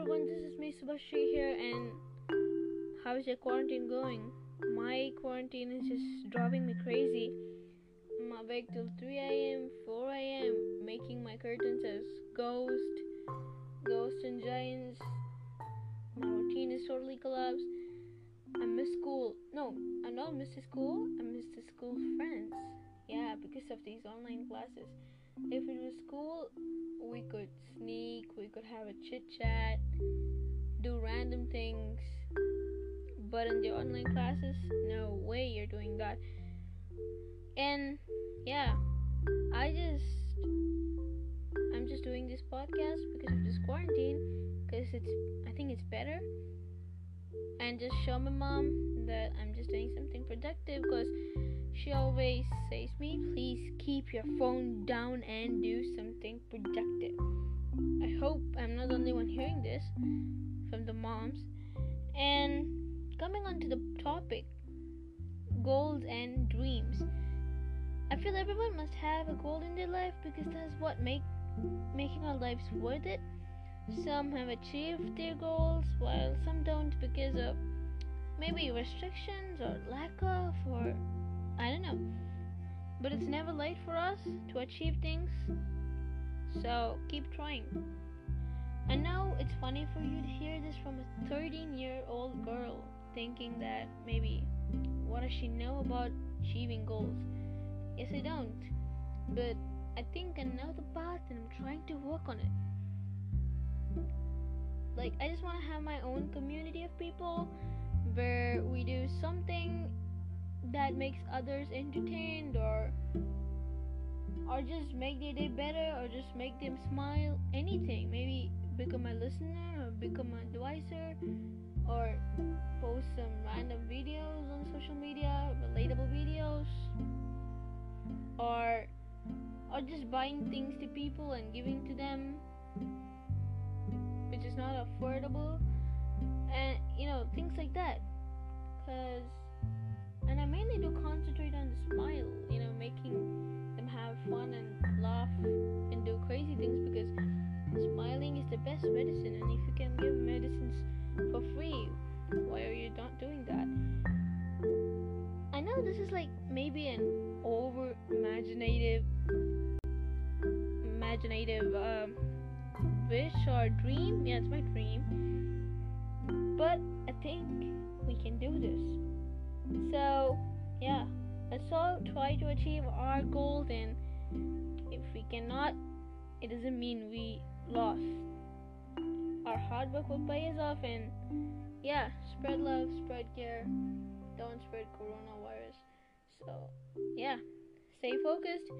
everyone, this is me Subhasree here and how is your quarantine going? My quarantine is just driving me crazy. I'm awake till 3 a.m., 4 a.m., making my curtains as ghost, ghosts and giants. My routine is totally collapsed. I miss school. No, I don't miss the school. I miss the school friends. Yeah, because of these online classes. If it was school, we could sneak, we could have a chit chat, do random things. But in the online classes, no way you're doing that. And yeah, I just I'm just doing this podcast because of this quarantine because it's I think it's better and just show my mom that I'm just doing something productive because she always says me please keep your phone down and do something productive. I hope I'm not the only one hearing this from the moms. And coming on to the topic goals and dreams. I feel everyone must have a goal in their life because that's what make making our lives worth it. Some have achieved their goals while some don't because of maybe restrictions or lack of or I don't know. But it's never late for us to achieve things. So keep trying. I know it's funny for you to hear this from a 13 year old girl thinking that maybe what does she know about achieving goals? Yes, I don't. But I think I know the path and I'm trying to work on it. Like, I just want to have my own community of people where we do something that makes others entertained or or just make their day better or just make them smile anything. Maybe become a listener or become an advisor or post some random videos on social media relatable videos or or just buying things to people and giving to them which is not affordable. And you know things like that. Because and i mainly do concentrate on the smile you know making them have fun and laugh and do crazy things because smiling is the best medicine. And if you can give medicines for free why are you not doing that? I know this is like maybe an over imaginative imaginative uh, wish or dream. Yeah it's my dream. But i think we can do this try to achieve our goals and if we cannot it doesn't mean we lost. Our hard work will pay us off and yeah spread love spread care. Don't spread coronavirus. So yeah stay focused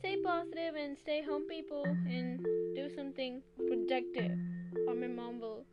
stay positive and stay home people and do something productive. Or my mom will